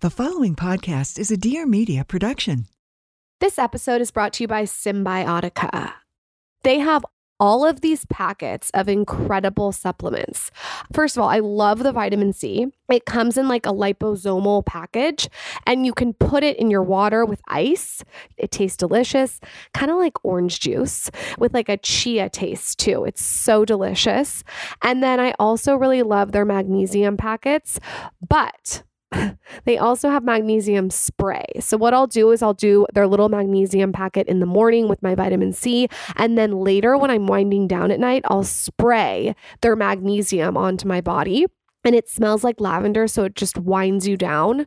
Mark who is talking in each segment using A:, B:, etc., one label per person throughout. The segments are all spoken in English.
A: The following podcast is a Dear Media production.
B: This episode is brought to you by Cymbiotika. They have all of these packets of incredible supplements. First of all, I love the vitamin C. It comes in like a liposomal package, and you can put it in your water with ice. It tastes delicious, kind of like orange juice with like a chia taste too. It's so delicious. And then I also really love their magnesium packets, but they also have magnesium spray. So, what I'll do is I'll do their little magnesium packet in the morning with my vitamin C. And then later, when I'm winding down at night, I'll spray their magnesium onto my body. And it smells like lavender. So, it just winds you down.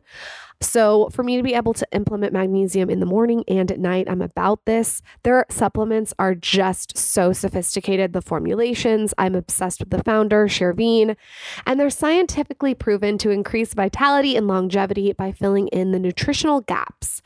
B: So, for me to be able to implement magnesium in the morning and at night, I'm about this. Their supplements are just so sophisticated. The formulations, I'm obsessed with the founder, Shervin, and they're scientifically proven to increase vitality and longevity by filling in the nutritional gaps.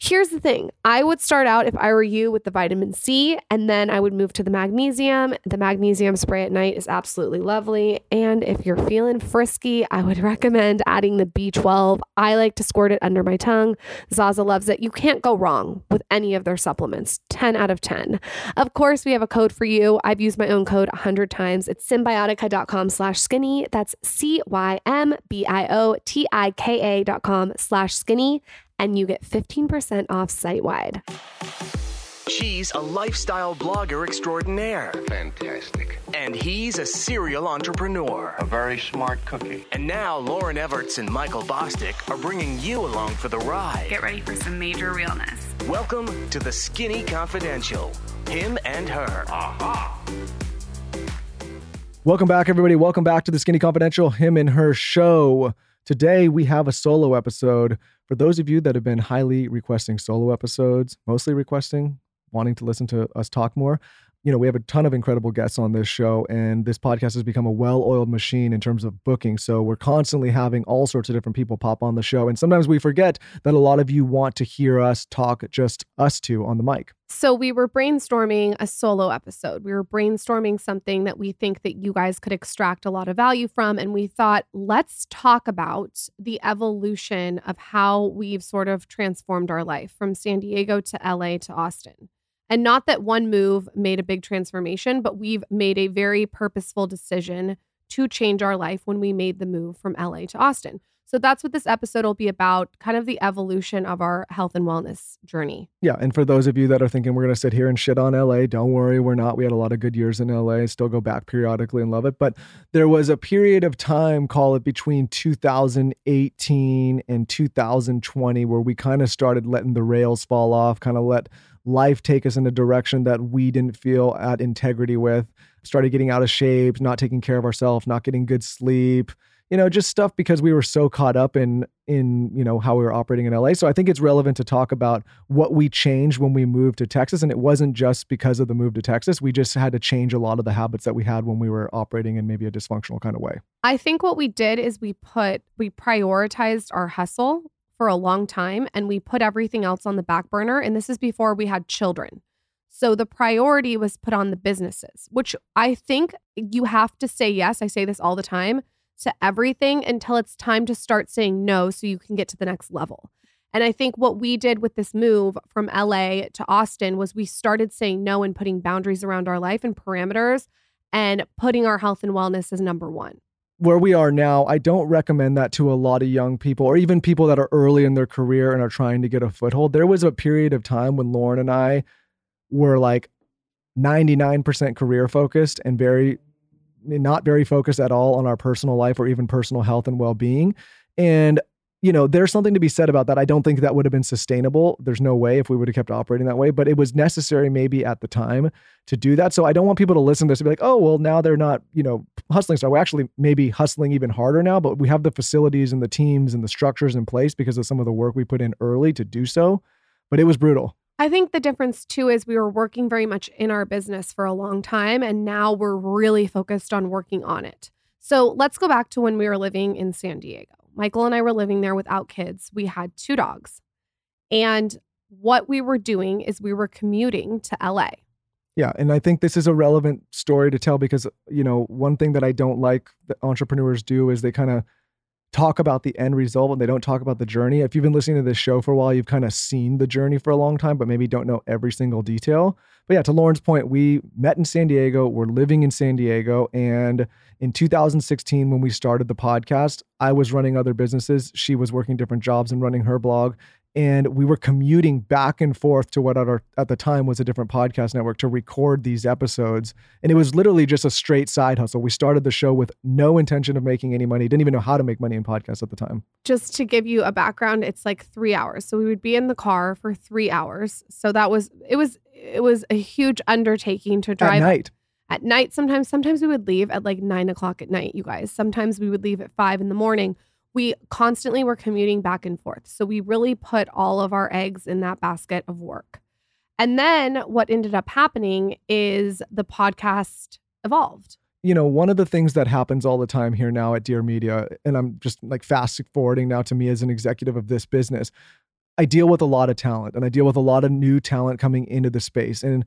B: Here's the thing I would start out, if I were you, with the vitamin C, and then I would move to the magnesium. The magnesium spray at night is absolutely lovely. And if you're feeling frisky, I would recommend adding the B12. I like to squirt it under my tongue. Zaza loves it. You can't go wrong with any of their supplements. 10 out of 10. Of course, we have a code for you. I've used my own code 100 times. It's cymbiotika.com slash skinny. That's C Y M B I O T I K A dot com slash skinny and you get 15% off site wide.
C: She's a lifestyle blogger extraordinaire.
D: Fantastic.
C: And he's a serial entrepreneur.
D: A very smart cookie.
C: And now Lauryn Evarts and Michael Bosstick are bringing you along for the ride.
E: Get ready for some major realness.
C: Welcome to the Skinny Confidential. Him and her.
D: Aha.
F: Welcome back, everybody. Welcome back to the Skinny Confidential Him and Her show. Today we have a solo episode. For those of you that have been highly requesting solo episodes, mostly requesting, wanting to listen to us talk more, you know, we have a ton of incredible guests on this show, and this podcast has become a well oiled machine in terms of booking. So we're constantly having all sorts of different people pop on the show. And sometimes we forget that a lot of you want to hear us talk just us two on the mic.
B: So we were brainstorming a solo episode. We were brainstorming something that we think that you guys could extract a lot of value from and we thought let's talk about the evolution of how we've sort of transformed our life from San Diego to LA to Austin. And not that one move made a big transformation, but we've made a very purposeful decision to change our life when we made the move from LA to Austin. So that's what this episode will be about kind of the evolution of our health and wellness journey.
F: Yeah. And for those of you that are thinking we're going to sit here and shit on LA, don't worry, we're not. We had a lot of good years in LA, still go back periodically and love it. But there was a period of time, call it between 2018 and 2020, where we kind of started letting the rails fall off, kind of let life take us in a direction that we didn't feel at integrity with. Started getting out of shape, not taking care of ourselves, not getting good sleep, you know, just stuff because we were so caught up in in, you know, how we were operating in LA. So I think it's relevant to talk about what we changed when we moved to Texas and it wasn't just because of the move to Texas. We just had to change a lot of the habits that we had when we were operating in maybe a dysfunctional kind of way.
B: I think what we did is we put we prioritized our hustle for a long time and we put everything else on the back burner. And this is before we had children. So the priority was put on the businesses, which I think you have to say yes. I say this all the time to everything until it's time to start saying no so you can get to the next level. And I think what we did with this move from LA to Austin was we started saying no and putting boundaries around our life and parameters and putting our health and wellness as number one
F: where we are now, I don't recommend that to a lot of young people or even people that are early in their career and are trying to get a foothold. There was a period of time when Lauryn and I were like 99% career focused and very not very focused at all on our personal life or even personal health and well-being. And you know, there's something to be said about that. I don't think that would have been sustainable. There's no way if we would have kept operating that way, but it was necessary maybe at the time to do that. So I don't want people to listen to this and be like, oh, well, now they're not, you know, hustling. So we're actually maybe hustling even harder now, but we have the facilities and the teams and the structures in place because of some of the work we put in early to do so. But it was brutal.
B: I think the difference too is we were working very much in our business for a long time, and now we're really focused on working on it. So let's go back to when we were living in San Diego. Michael and I were living there without kids. We had two dogs. And what we were doing is we were commuting to LA.
F: Yeah, and I think this is a relevant story to tell because you know, one thing that I don't like that entrepreneurs do is they kind of talk about the end result and they don't talk about the journey. If you've been listening to this show for a while, you've kind of seen the journey for a long time, but maybe don't know every single detail. But yeah, to Lauryn's point, we met in San Diego. We're living in San Diego. And in 2016, when we started the podcast, I was running other businesses. She was working different jobs and running her blog and we were commuting back and forth to what at, our, at the time was a different podcast network to record these episodes. And it was literally just a straight side hustle. We started the show with no intention of making any money. Didn't even know how to make money in podcasts at the time.
B: Just to give you a background, it's like three hours. So we would be in the car for three hours. So that was it was it was a huge undertaking to drive at
F: night.
B: At night sometimes sometimes we would leave at like nine o'clock at night you guys. Sometimes we would leave at five in the morning we constantly were commuting back and forth so we really put all of our eggs in that basket of work and then what ended up happening is the podcast evolved
F: you know, one of the things that happens all the time here now at Dear Media, and I'm just like fast forwarding now to me as an executive of this business, I deal with a lot of talent and I deal with a lot of new talent coming into the space. And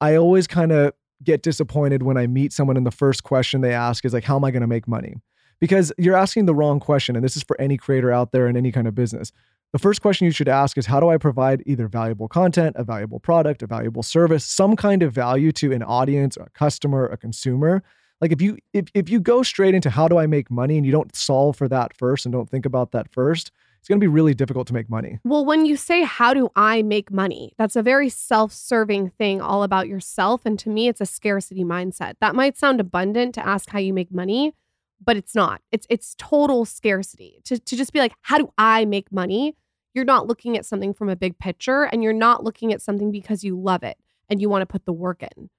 F: I always kind of get disappointed when I meet someone and the first question they ask is like, how am I going to make money? Because you're asking the wrong question. And this is for any creator out there in any kind of business. The first question you should ask is how do I provide either valuable content, a valuable product, a valuable service, some kind of value to an audience, a customer, a consumer? Like if you if, if you go straight into how do I make money and you don't solve for that first and don't think about that first, it's going to be really difficult to make money.
B: Well, when you say, How do I make money? That's a very self serving thing, all about yourself. And to me, it's a scarcity mindset. That might sound abundant to ask how you make money, but it's not. It's it's total scarcity. To, to just be like, How do I make money? You're not looking at something from a big picture and you're not looking at something because you love it and you want to put the work in.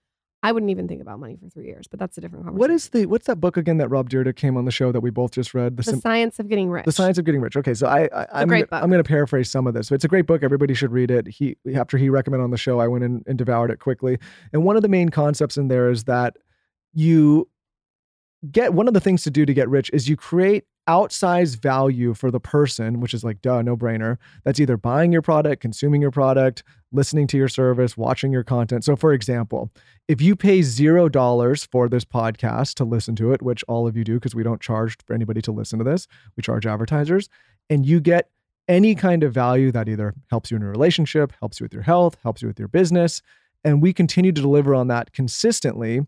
B: I wouldn't even think about money for three years, but that's a different conversation.
F: What is the what's that book again that Rob Dyrdek came on the show that we both just read?
B: the
F: Sim-
B: science of getting rich?
F: The Science of Getting Rich. Okay, so I, I I'm
B: great
F: gonna. I'm going to paraphrase some of this. But it's a great book. Everybody should read it. He after he recommended on the show, I went in and devoured it quickly. And one of the main concepts in there is that you get one of the things to do to get rich is you create outsized value for the person, which is like duh, no brainer. That's either buying your product, consuming your product, listening to your service, watching your content. So, for example, if you pay zero dollars for this podcast to listen to it, which all of you do because we don't charge for anybody to listen to this, we charge advertisers, and you get any kind of value that either helps you in a relationship, helps you with your health, helps you with your business, and we continue to deliver on that consistently.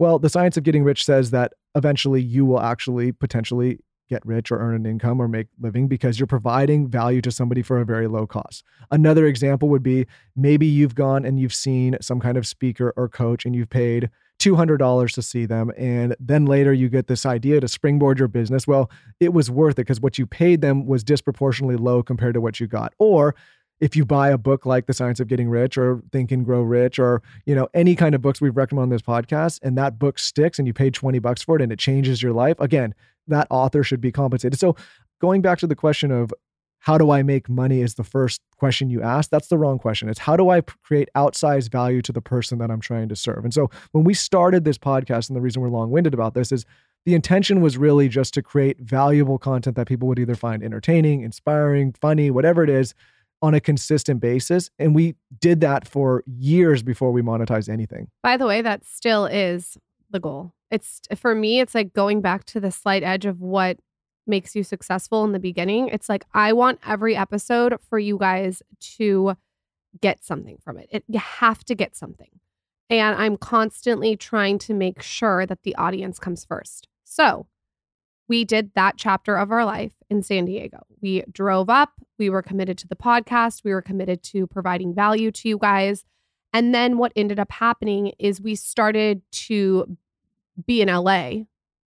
F: Well, the science of getting rich says that eventually you will actually potentially get rich or earn an income or make living because you're providing value to somebody for a very low cost. Another example would be maybe you've gone and you've seen some kind of speaker or coach and you've paid $200 to see them and then later you get this idea to springboard your business. Well, it was worth it because what you paid them was disproportionately low compared to what you got. Or if you buy a book like The Science of Getting Rich or Think and Grow Rich or, you know, any kind of books we've recommended on this podcast and that book sticks and you paid 20 bucks for it and it changes your life, again, that author should be compensated. So going back to the question of how do I make money is the first question you ask. That's the wrong question. It's how do I create outsized value to the person that I'm trying to serve? And so when we started this podcast, and the reason we're long winded about this is the intention was really just to create valuable content that people would either find entertaining, inspiring, funny, whatever it is on a consistent basis. And we did that for years before we monetized anything.
B: By the way, that still is the goal. It's for me, it's like going back to the slight edge of what makes you successful in the beginning. It's like I want every episode for you guys to get something from it. it. You have to get something. And I'm constantly trying to make sure that the audience comes first. So we did that chapter of our life in San Diego. We drove up, we were committed to the podcast, we were committed to providing value to you guys. And then what ended up happening is we started to be in LA,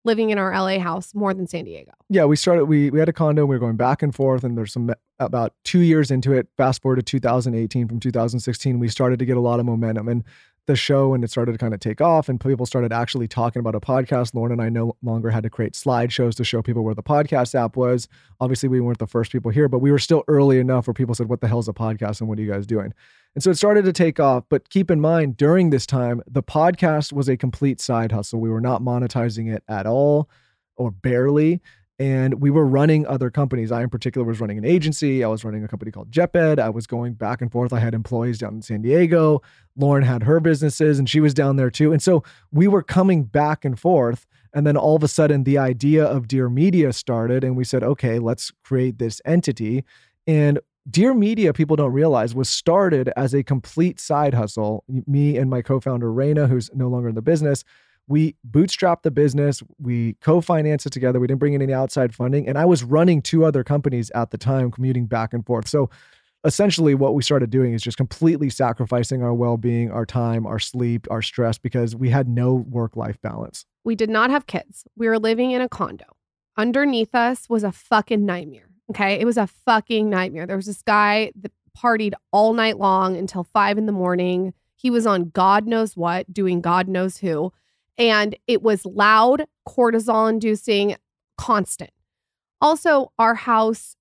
B: living in our LA house more than San Diego.
F: Yeah, we started. We we had a condo. We were going back and forth, and there's some about two years into it. Fast forward to 2018 from 2016, we started to get a lot of momentum and the show, and it started to kind of take off, and people started actually talking about a podcast. Lauryn and I no longer had to create slideshows to show people where the podcast app was. Obviously, we weren't the first people here, but we were still early enough where people said, "What the hell's a podcast?" and "What are you guys doing?" And so it started to take off. But keep in mind, during this time, the podcast was a complete side hustle. We were not monetizing it at all or barely. And we were running other companies. I, in particular, was running an agency. I was running a company called JetBed. I was going back and forth. I had employees down in San Diego. Lauren had her businesses and she was down there too. And so we were coming back and forth. And then all of a sudden, the idea of Dear Media started, and we said, okay, let's create this entity. And Dear Media, people don't realize, was started as a complete side hustle. Me and my co founder, Raina, who's no longer in the business, we bootstrapped the business. We co financed it together. We didn't bring in any outside funding. And I was running two other companies at the time, commuting back and forth. So essentially what we started doing is just completely sacrificing our well-being our time our sleep our stress because we had no work-life balance
B: We did not have kids. We were living in a condo. Underneath us was a fucking nightmare. Okay. It was a fucking nightmare. There was this guy that partied all night long until five in the morning. He was on God knows what, doing God knows who. And it was loud, cortisol inducing, constant. Also, our house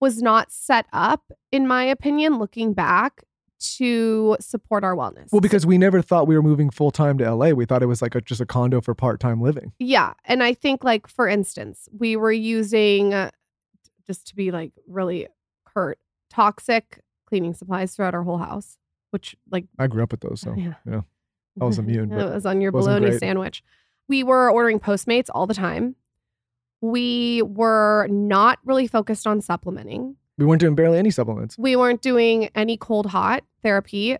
B: was not set up, in my opinion, looking back, to support our wellness.
F: well because we never thought we were moving full-time to la we thought it was like a, just a condo for part-time living
B: Yeah. And I think, like, for instance, we were using, uh, just to be like really curt, toxic cleaning supplies throughout our whole house, which, like,
F: i grew up with those so
B: Yeah.
F: yeah I was immune,
B: it was on your bologna
F: great.
B: sandwich. We were ordering Postmates all the time. We were not really focused on supplementing.
F: we weren't doing barely any supplements
B: We weren't doing any cold hot therapy.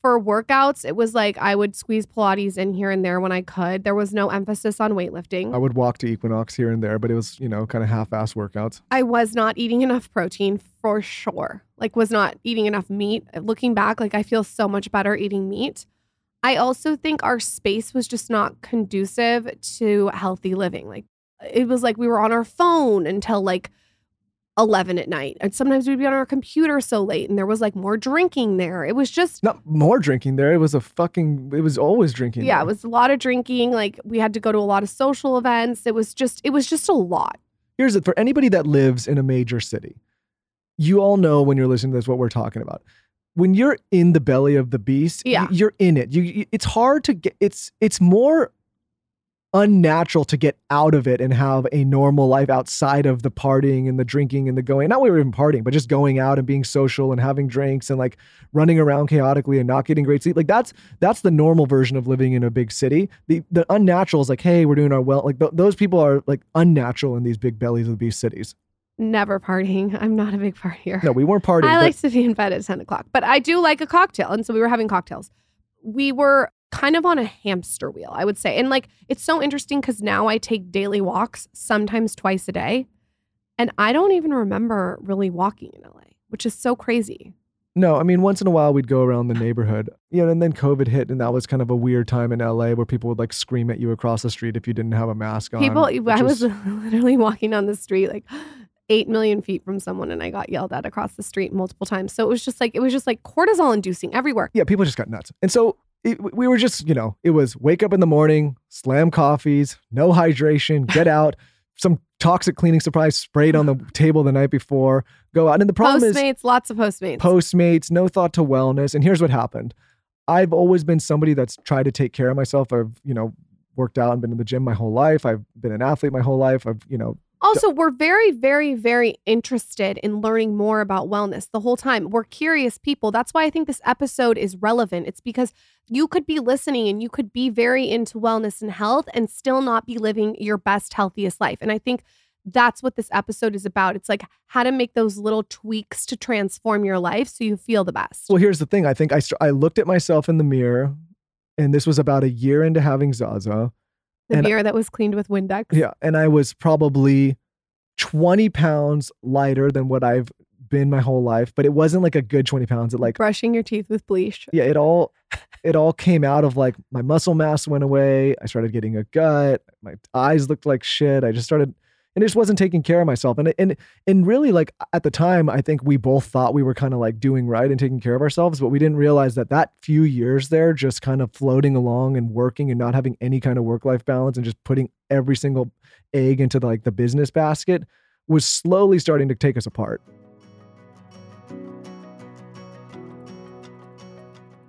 B: For workouts, it was like I would squeeze Pilates in here and there when I could. There was no emphasis on weightlifting.
F: i would walk to equinox here and there but it was you know kind of half-ass workouts
B: I was not eating enough protein for sure. Like was not eating enough meat. Looking back, like I feel so much better eating meat. I also think our space was just not conducive to healthy living. Like it was like we were on our phone until like 11 at night. And sometimes we'd be on our computer so late and there was like more drinking there. It was just
F: not more drinking there it was a fucking it was always drinking
B: yeah,
F: there.
B: it was a lot of drinking. Like we had to go to a lot of social events. It was just it was just a lot.
F: here's it for anybody that lives in a major city. You all know when you're listening to this what we're talking about. When you're in the belly of the beast,
B: Yeah.
F: you're in it. You, you- it's hard to get. It's it's more unnatural to get out of it and have a normal life outside of the partying and the drinking and the going. Not we were even partying, but just going out and being social and having drinks and like running around chaotically and not getting great sleep. Like that's that's the normal version of living in a big city. The the unnatural is like, hey, we're doing our well. Like th- those people are like unnatural in these big bellies of the beast cities.
B: Never partying. I'm not a big partier.
F: No, we weren't partying.
B: I
F: but
B: like to be in bed at 10 o'clock, but I do like a cocktail. And so we were having cocktails. We were kind of on a hamster wheel, I would say. And like, it's so interesting because now I take daily walks, sometimes twice a day. And I don't even remember really walking in LA, which is so crazy.
F: no, I mean, once in a while we'd go around the neighborhood, you know, and then COVID hit, and that was kind of a weird time in LA where people would like scream at you across the street if you didn't have a mask on.
B: People, I was
F: is-
B: literally walking down the street like eight million feet from someone and I got yelled at across the street multiple times. So it was just like, it was just like cortisol inducing everywhere.
F: yeah, people just got nuts. And so it, we were just, you know, it was wake up in the morning, slam coffees, no hydration, get out, some toxic cleaning supplies sprayed on the table the night before, go out. And the problem is
B: Postmates, lots of Postmates.
F: Postmates, no thought to wellness. And here's what happened. I've always been somebody that's tried to take care of myself. I've, you know, worked out and been in the gym my whole life. I've been an athlete my whole life. I've, you know,
B: Also, we're very, very, very interested in learning more about wellness the whole time. We're curious people. That's why I think this episode is relevant. It's because you could be listening and you could be very into wellness and health and still not be living your best, healthiest life. And I think that's what this episode is about. It's like how to make those little tweaks to transform your life so you feel the best.
F: well, here's the thing. I think I, st- I looked at myself in the mirror and this was about a year into having Zaza.
B: The
F: and-
B: mirror that was cleaned with Windex.
F: Yeah. And I was probably 20 pounds lighter than what I've been my whole life, but it wasn't like a good 20 pounds. It like,
B: Brushing your teeth with bleach.
F: yeah, it all, it all came out of like my muscle mass went away. I started getting a gut. My eyes looked like shit. I just started, and I just wasn't taking care of myself. And, and, and really like at the time, I think we both thought we were kind of like doing right and taking care of ourselves, but we didn't realize that that few years there, just kind of floating along and working and not having any kind of work-life balance and just putting every single egg into like the business basket was slowly starting to take us apart.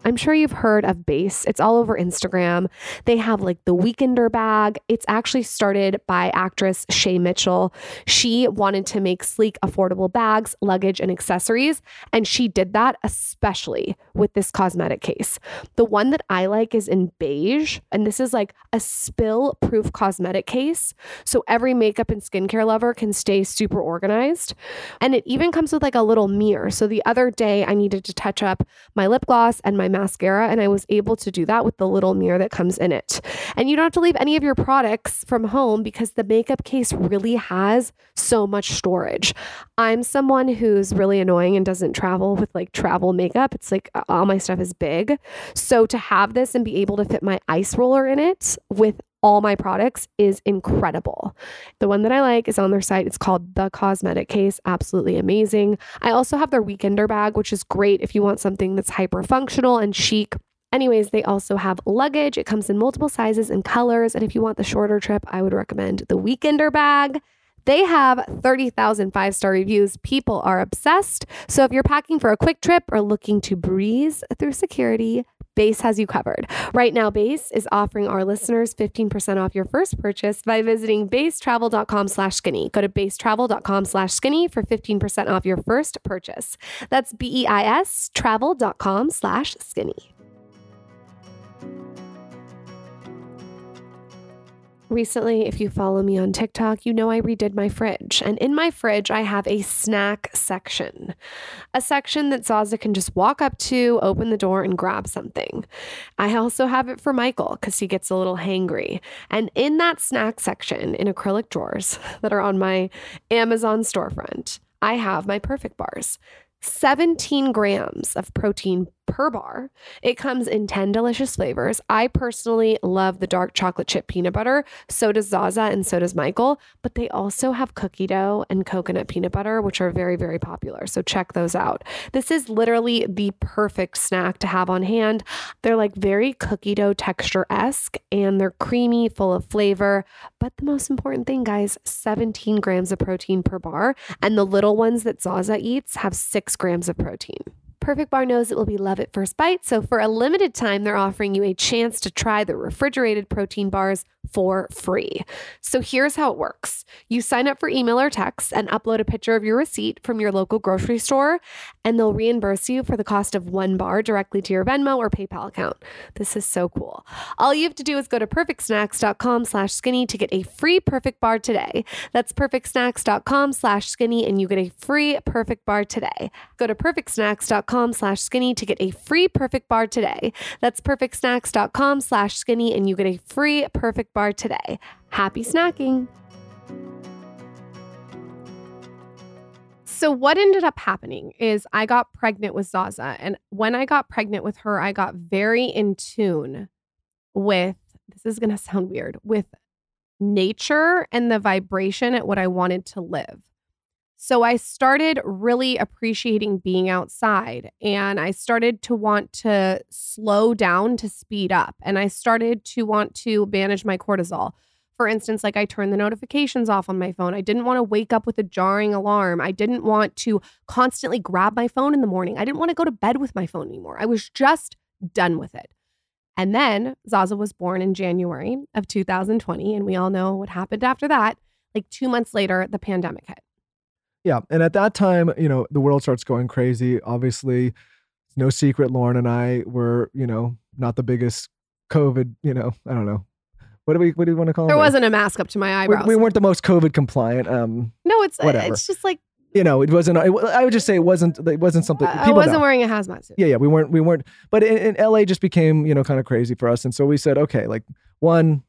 G: I'm sure you've heard of Beis. It's all over Instagram. They have like the Weekender bag. It's actually started by actress Shay Mitchell. She wanted to make sleek, affordable bags, luggage, and accessories. And she did that especially with this cosmetic case. The one that I like is in beige. And this is like a spill proof cosmetic case. So every makeup and skincare lover can stay super organized. And it even comes with like a little mirror. So the other day I needed to touch up my lip gloss and my mascara, and I was able to do that with the little mirror that comes in it. And you don't have to leave any of your products from home because the makeup case really has so much storage. I'm someone who's really annoying and doesn't travel with like travel makeup. It's like uh, all my stuff is big. So to have this and be able to fit my ice roller in it with all my products is incredible. The one that I like is on their site. It's called The Cosmetic Case. Absolutely amazing. I also have their Weekender bag, which is great if you want something that's hyper functional and chic. Anyways, they also have luggage. It comes in multiple sizes and colors. And if you want the shorter trip, I would recommend the Weekender bag. They have 30,000 five star reviews. People are obsessed. So if you're packing for a quick trip or looking to breeze through security, Beis has you covered. Right now, Beis is offering our listeners 15% off your first purchase by visiting beistravel.com slash skinny. Go to beistravel.com slash skinny for 15% off your first purchase. That's B-E-I-S travel.com slash skinny. Recently, if you follow me on TikTok, you know I redid my fridge. And in my fridge, I have a snack section, a section that Zaza can just walk up to, open the door, and grab something. I also have it for Michael because he gets a little hangry. And in that snack section, in acrylic drawers that are on my Amazon storefront, I have my perfect bars. 17 grams of protein per bar. It comes in 10 delicious flavors. I personally love the dark chocolate chip peanut butter. So does Zaza and so does Michael. But they also have cookie dough and coconut peanut butter, which are very, very popular. So check those out. This is literally the perfect snack to have on hand. They're like very cookie dough texture esque and they're creamy, full of flavor. But the most important thing, guys 17 grams of protein per bar. And the little ones that Zaza eats have six grams of protein. Perfect Bar knows it will be love at first bite, so for a limited time, they're offering you a chance to try the refrigerated protein bars for free. So here's how it works you sign up for email or text and upload a picture of your receipt from your local grocery store, and they'll reimburse you for the cost of one bar directly to your Venmo or PayPal account. This is so cool. All you have to do is go to perfectsnacks.com slash skinny to get a free perfect bar today. That's perfectsnacks.com slash skinny, and you get a free perfect bar today. Go to perfectsnacks.com slash skinny to get a free perfect bar today. That's perfectsnacks.com slash skinny, and you get a free perfect bar today. Happy snacking. So, what ended up happening is I got pregnant with Zaza. And when I got pregnant with her, I got very in tune with this is going to sound weird with nature and the vibration at what I wanted to live. So, I started really appreciating being outside and I started to want to slow down to speed up. And I started to want to manage my cortisol. For instance, like I turned the notifications off on my phone. I didn't want to wake up with a jarring alarm. I didn't want to constantly grab my phone in the morning. I didn't want to go to bed with my phone anymore. I was just done with it. And then Zaza was born in January of 2020. And we all know what happened after that. Like two months later, the pandemic hit.
F: Yeah. And at that time, you know, the world starts going crazy. Obviously, it's no secret Lauryn and I were, you know, not the biggest COVID, you know, I don't know. What do we what do you want to call it?
G: There
F: it?
G: wasn't a mask up to my
F: We,
G: eyebrows.
F: we weren't the most COVID compliant. Um,
G: no, it's
F: whatever.
G: it's just like
F: you know, it wasn't. I, I would just say it wasn't. It wasn't something.
G: I
F: people
G: wasn't
F: know.
G: wearing a hazmat suit.
F: Yeah, yeah, we weren't. We weren't. But in, in LA, just became you know kind of crazy for us, and so we said, okay, like one,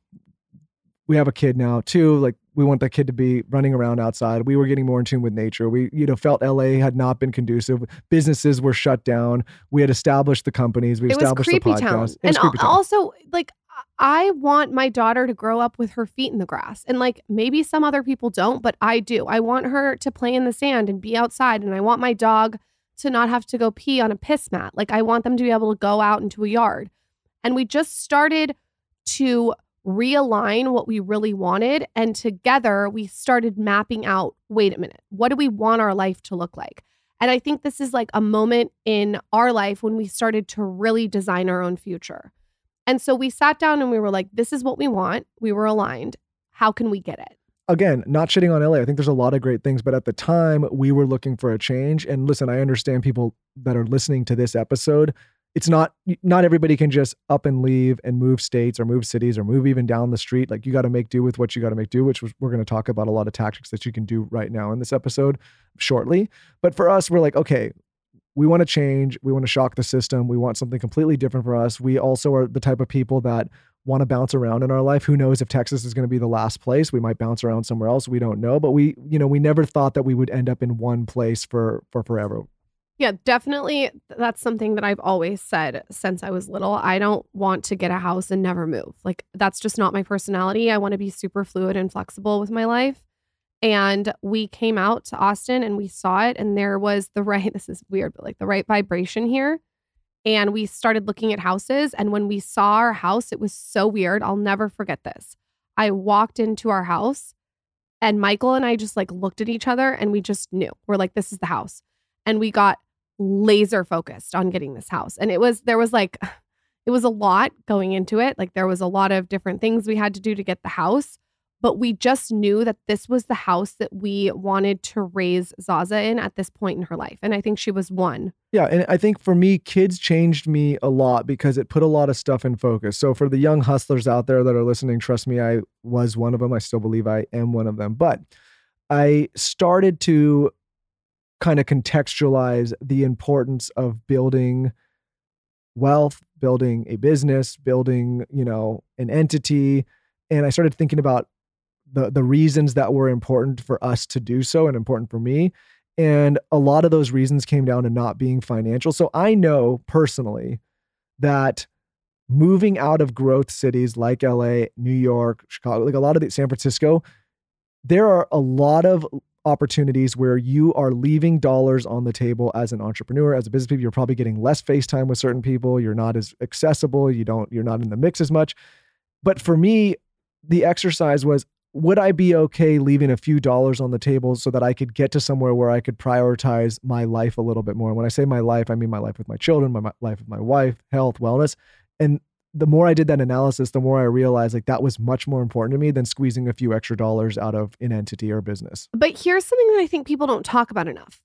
F: we have a kid now. Two, like we want that kid to be running around outside. We were getting more in tune with nature. We you know felt LA had not been conducive. Businesses were shut down. We had established the companies. We
G: it
F: established
G: creepy
F: the podcast.
G: town.
F: It
G: and al-
F: creepy town.
G: also, like, I want my daughter to grow up with her feet in the grass. And like, maybe some other people don't, but I do. I want her to play in the sand and be outside. And I want my dog to not have to go pee on a piss mat. Like, I want them to be able to go out into a yard. And we just started to realign what we really wanted. And together we started mapping out wait a minute, what do we want our life to look like?
B: And I think this is like a moment in our life when we started to really design our own future. And so we sat down and we were like, this is what we want. We were aligned. How can we get it?
F: again, not shitting on LA. I think there's a lot of great things, but at the time we were looking for a change. And listen, I understand people that are listening to this episode. It's not not everybody can just up and leave and move states or move cities or move even down the street. Like you got to make do with what you got to make do, which we're going to talk about a lot of tactics that you can do right now in this episode shortly. But for us, we're like, okay, we want to change. We want to shock the system. We want something completely different for us. We also are the type of people that want to bounce around in our life. Who knows if Texas is going to be the last place? We might bounce around somewhere else. We don't know, but we, you know, we never thought that we would end up in one place for for forever.
B: Yeah, definitely. That's something that I've always said since I was little. I don't want to get a house and never move. Like, that's just not my personality. I want to be super fluid and flexible with my life. And we came out to Austin and we saw it, and there was the right, this is weird, but like the right vibration here. And we started looking at houses. And when we saw our house, it was so weird. I'll never forget this. I walked into our house and Michael and I just like looked at each other and we just knew. We're like, this is the house. And we got laser focused on getting this house. And it was, there was like, it was a lot going into it. Like there was a lot of different things we had to do to get the house but we just knew that this was the house that we wanted to raise Zaza in at this point in her life. And I think she was one.
F: Yeah. And I think for me, kids changed me a lot because it put a lot of stuff in focus. So for the young hustlers out there that are listening, trust me, I was one of them. I still believe I am one of them. But I started to kind of contextualize the importance of building wealth, building a business, building, you know, an entity. And I started thinking about the the reasons that were important for us to do so and important for me and a lot of those reasons came down to not being financial so i know personally that moving out of growth cities like LA, New York, Chicago, like a lot of the San Francisco, there are a lot of opportunities where you are leaving dollars on the table as an entrepreneur, as a business people. You're probably getting less face time with certain people. You're not as accessible. You don't, you're not in the mix as much. But for me, the exercise was would I be okay leaving a few dollars on the table so that I could get to somewhere where I could prioritize my life a little bit more? And when I say my life, I mean my life with my children, my, life with my wife, health, wellness. And the more I did that analysis, the more I realized like that was much more important to me than squeezing a few extra dollars out of an entity or business.
B: But here's something that I think people don't talk about enough.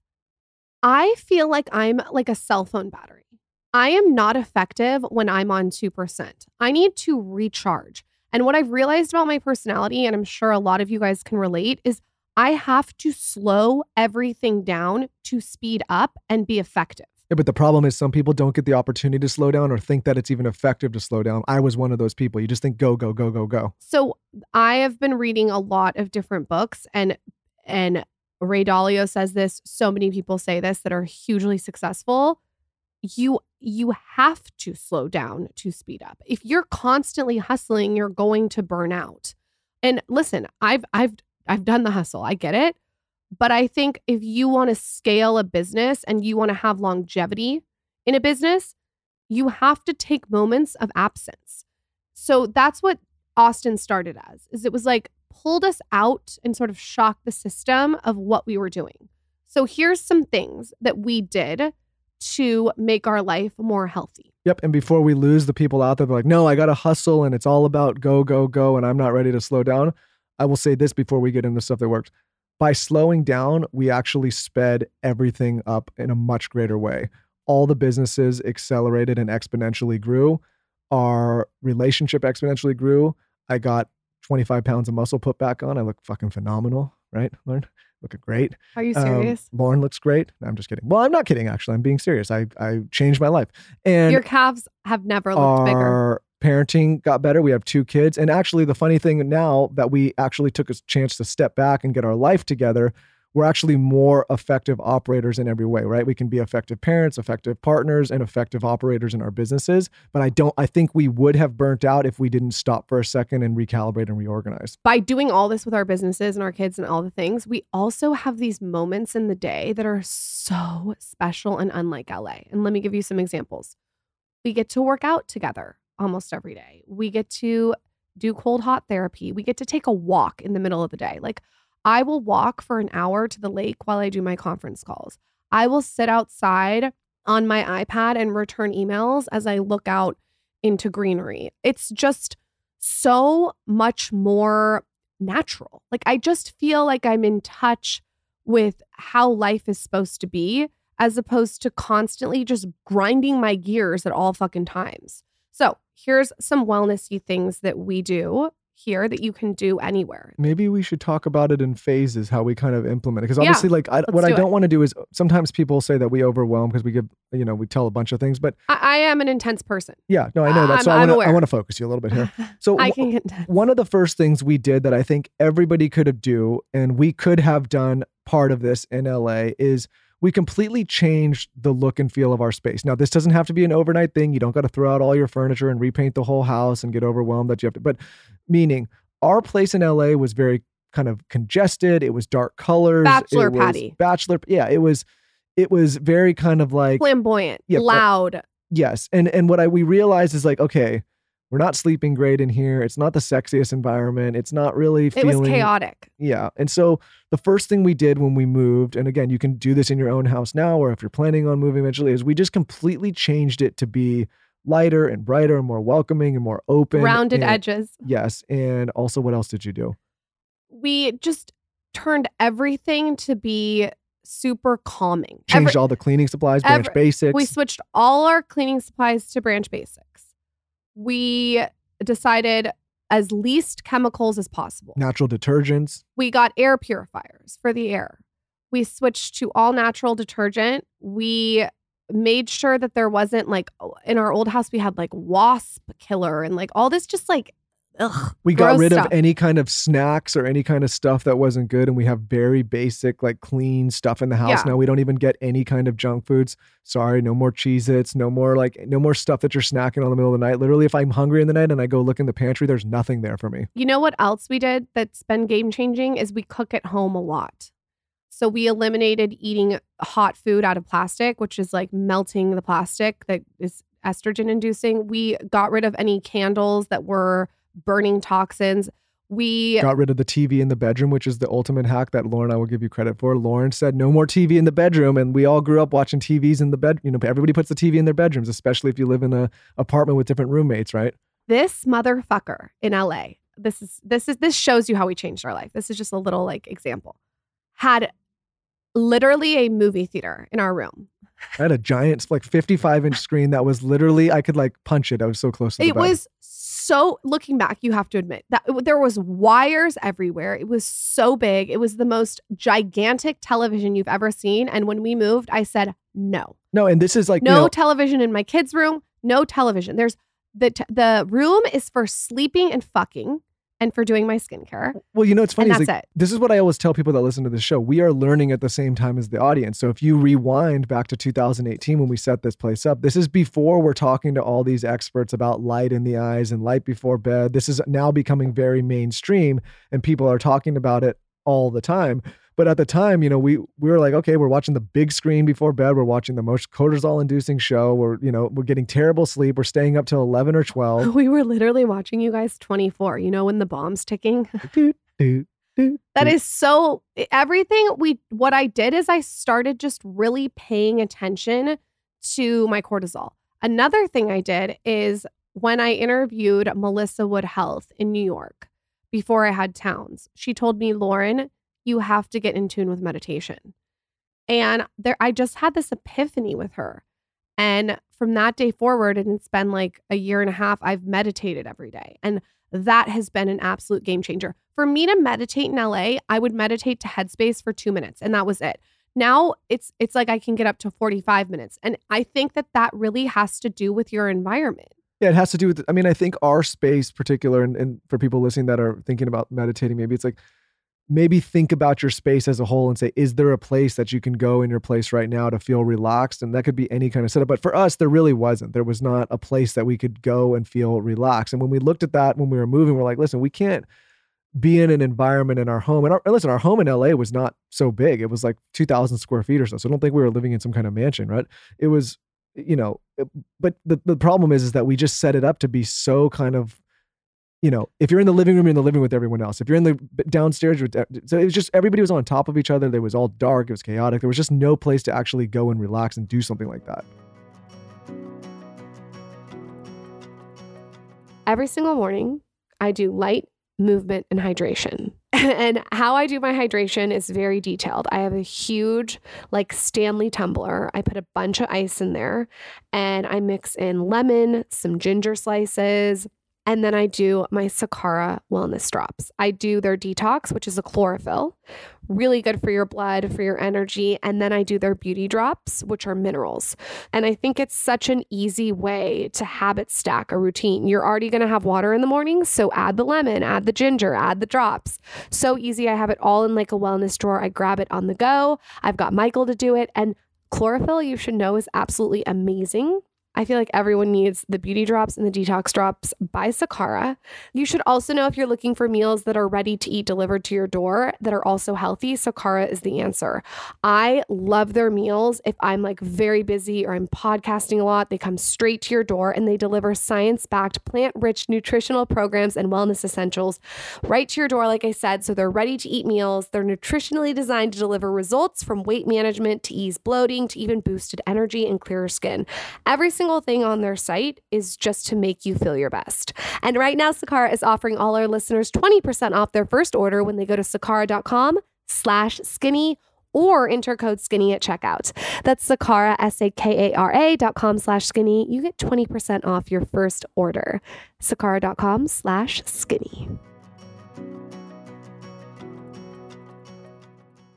B: I feel like I'm like a cell phone battery. I am not effective when I'm on 2%. I need to recharge. And what I've realized about my personality, and I'm sure a lot of you guys can relate, is I have to slow everything down to speed up and be effective.
F: Yeah, but the problem is some people don't get the opportunity to slow down or think that it's even effective to slow down. I was one of those people. You just think go, go, go, go, go.
B: So I have been reading a lot of different books and and Ray Dalio says this, so many people say this that are hugely successful. You you have to slow down to speed up. If you're constantly hustling, you're going to burn out. And listen, I've I've I've done the hustle. I get it. But I think if you want to scale a business and you want to have longevity in a business, you have to take moments of absence. So that's what Austin started as. Is it was like pulled us out and sort of shocked the system of what we were doing. So here's some things that we did to make our life more healthy.
F: Yep. And before we lose the people out there, they're like, no, I got to hustle and it's all about go, go, go. And I'm not ready to slow down. I will say this before we get into stuff that worked. By slowing down, we actually sped everything up in a much greater way. All the businesses accelerated and exponentially grew. Our relationship exponentially grew. I got 25 pounds of muscle put back on. I look fucking phenomenal, right? Lauryn? looking great.
B: Are you serious?
F: Um, Lauryn looks great. No, I'm just kidding. Well, I'm not kidding. Actually, I'm being serious. I I changed my life, and
B: your calves have never looked
F: our
B: bigger.
F: Parenting got better. We have two kids, and actually, the funny thing now that we actually took a chance to step back and get our life together, we're actually more effective operators in every way, right? We can be effective parents, effective partners, and effective operators in our businesses. But I don't, I think we would have burnt out if we didn't stop for a second and recalibrate and reorganize.
B: By doing all this with our businesses and our kids and all the things, we also have these moments in the day that are so special and unlike LA. And let me give you some examples. We get to work out together almost every day. We get to do cold hot therapy. We get to take a walk in the middle of the day. Like, I will walk for an hour to the lake while I do my conference calls. I will sit outside on my iPad and return emails as I look out into greenery. It's just so much more natural. Like I just feel like I'm in touch with how life is supposed to be as opposed to constantly just grinding my gears at all fucking times. So, here's some wellnessy things that we do here that you can do anywhere.
F: Maybe we should talk about it in phases, how we kind of implement it. Because
B: Yeah,
F: obviously, like, I, what I
B: do it.
F: don't want to do is sometimes people say that we overwhelm because we give, you know, we tell a bunch of things. But
B: I, I am an intense person.
F: yeah, no, I know that.
B: I'm-
F: So
B: I'm
F: I want to, I
B: aware.
F: want to focus you a little bit here. So
B: I can get intense.
F: one of the first things we did that I think everybody could have do, and we could have done part of this in LA, is we completely changed the look and feel of our space. Now, this doesn't have to be an overnight thing. You don't got to throw out all your furniture and repaint the whole house and get overwhelmed that you have to. But meaning, our place in LA was very kind of congested. It was dark colors.
B: Bachelor patty.
F: Bachelor. Yeah, it was. It was very kind of like
B: Flamboyant,
F: Yeah,
B: loud.
F: Yes. And and what I we realized is like, okay, we're not sleeping great in here. It's not the sexiest environment. It's not really feeling.
B: It was chaotic.
F: Yeah. And so the first thing we did when we moved, and again, you can do this in your own house now, or if you're planning on moving eventually, is we just completely changed it to be lighter and brighter and more welcoming and more open.
B: Rounded
F: and-
B: edges.
F: Yes. And also what else did you do?
B: We just turned everything to be super calming.
F: Changed
B: Every-
F: all the cleaning supplies, branch
B: every-
F: basics.
B: We switched all our cleaning supplies to branch basics. We decided as least chemicals as possible.
F: natural detergents.
B: We got air purifiers for the air. We switched to all natural detergent. We made sure that there wasn't like in our old house we had like wasp killer and like all this just like ugh,
F: We got rid
B: stuff.
F: of any kind of snacks or any kind of stuff that wasn't good. And we have very basic, like clean stuff in the house
B: Yeah.
F: now. We don't even get any kind of junk foods. Sorry, no more Cheez Its, no more like, no more stuff that you're snacking on in the middle of the night. Literally, if I'm hungry in the night and I go look in the pantry, there's nothing there for me.
B: You know what else we did that's been game changing is we cook at home a lot. So we eliminated eating hot food out of plastic, which is like melting the plastic that is estrogen inducing. We got rid of any candles that were burning toxins. We
F: Got rid of the TV in the bedroom, which is the ultimate hack that Lauryn, I will give you credit for. Lauryn said no more TV in the bedroom. And we all grew up watching TVs in the bed. You know, everybody puts the TV in their bedrooms, especially if you live in a apartment with different roommates, right?
B: this motherfucker in LA. This is this is this shows you how we changed our life. This is just a little like example. Had literally a movie theater in our room.
F: I had a giant, like 55 inch screen that was literally, I could like punch it. I was so close to the
B: It
F: bed.
B: was so looking back, you have to admit that there was wires everywhere. It was so big. It was the most gigantic television you've ever seen. And when we moved, I said no,
F: No, and this is like,
B: no
F: you know,
B: television in my kids' room. No television. There's the t- the room is for sleeping and fucking and for doing my skincare.
F: well, you know, it's funny.
B: that's
F: like,
B: it.
F: This is what I always tell people that listen to this show. We are learning at the same time as the audience. So if you rewind back to 2018 when we set this place up, this is before we're talking to all these experts about light in the eyes and light before bed. This is now becoming very mainstream and people are talking about it all the time. But at the time, you know, we we were like, okay, we're watching the big screen before bed. We're watching the most cortisol inducing show. We're, you know, we're getting terrible sleep. We're staying up till 11 or 12.
B: We were literally watching you guys 24. You know when the bomb's ticking? That so everything we what I did is I started just really paying attention to my cortisol. Another thing I did is when I interviewed Melissa Wood Health in New York before I had towns, she told me, Lauryn, you have to get in tune with meditation. And there I just had this epiphany with her. And from that day forward, and it's been like a year and a half, I've meditated every day. And that has been an absolute game changer. For me to meditate in LA, I would meditate to Headspace for 2 minutes and that was it. Now it's it's like I can get up to 45 minutes. And I think that that really has to do with your environment.
F: Yeah, it has to do with. I mean, I think our space, particular, and, and for people listening that are thinking about meditating, maybe it's like maybe think about your space as a whole and say, is there a place that you can go in your place right now to feel relaxed? And that could be any kind of setup. But for us, there really wasn't. There was not a place that we could go and feel relaxed. And when we looked at that when we were moving, we're like, listen, we can't be in an environment in our home. And, our, and listen, our home in LA was not so big. It was like 2,000 square feet or so. So I don't think we were living in some kind of mansion, right? It was, you know, but the, the problem is, is that we just set it up to be so kind of you know, if you're in the living room, you're in the living with everyone else. If you're in the downstairs, you're, uh, so it was just everybody was on top of each other. There was all dark. It was chaotic. There was just no place to actually go and relax and do something like that.
G: Every single morning, I do light movement and hydration. and how I do my hydration is very detailed. I have a huge, like Stanley tumbler. I put a bunch of ice in there and I mix in lemon, some ginger slices, and then I do my Sakara wellness drops. I do their detox, which is a chlorophyll, really good for your blood, for your energy. And then I do their beauty drops, which are minerals. And I think it's such an easy way to habit stack a routine. You're already going to have water in the morning. So add the lemon, add the ginger, add the drops. So easy. I have it all in like a wellness drawer. I grab it on the go. I've got Michael to do it. And chlorophyll, you should know, is absolutely amazing I feel like everyone needs the beauty drops and the detox drops by Sakara. You should also know if you're looking for meals that are ready to eat delivered to your door that are also healthy, Sakara is the answer. I love their meals. If I'm like very busy or I'm podcasting a lot, they come straight to your door and they deliver science backed, plant rich nutritional programs and wellness essentials right to your door, like I said. So they're ready to eat meals. They're nutritionally designed to deliver results from weight management to ease bloating to even boosted energy and clearer skin. Every single single thing on their site is just to make you feel your best. And right now, Sakara is offering all our listeners 20% off their first order when they go to sakara.com slash skinny or enter code skinny at checkout. That's Sakara, S-A-K-A-R-A dot com slash skinny. You get 20% off your first order. Sakara.com slash skinny.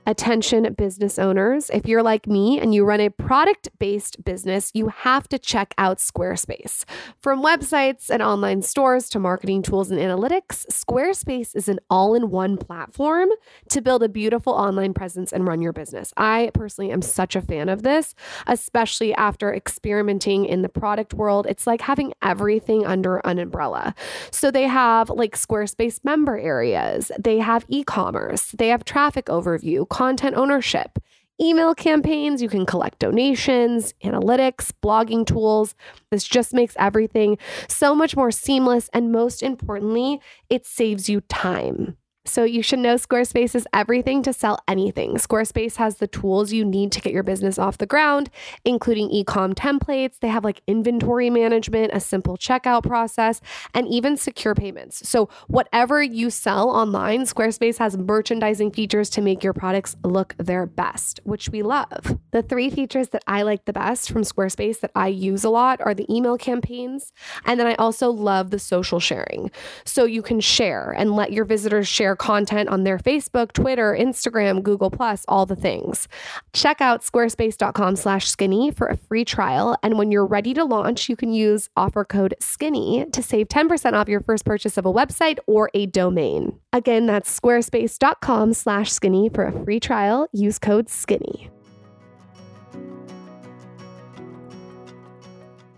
G: Attention business owners, if you're like me and you run a product based business, you have to check out Squarespace. From websites and online stores to marketing tools and analytics, Squarespace is an all in one platform to build a beautiful online presence and run your business. I personally am such a fan of this, especially after experimenting in the product world. It's like having everything under an umbrella. So they have like Squarespace member areas, they have e commerce, they have traffic overview content ownership, email campaigns, you can collect donations, analytics, blogging tools. This just makes everything so much more seamless. And most importantly, it saves you time. So you should know Squarespace is everything to sell anything. Squarespace has the tools you need to get your business off the ground, including e-com templates. They have like inventory management, a simple checkout process, and even secure payments. So whatever you sell online, Squarespace has merchandising features to make your products look their best, which we love. The three features that I like the best from Squarespace that I use a lot are the email campaigns, and then I also love the social sharing. So you can share and let your visitors share content on their Facebook, Twitter, Instagram, Google Plus, all the things. Check out squarespace.com slash skinny for a free trial. And when you're ready to launch, you can use offer code skinny to save 10% off your first purchase of a website or a domain. Again, that's squarespace.com slash skinny for a free trial. Use code skinny.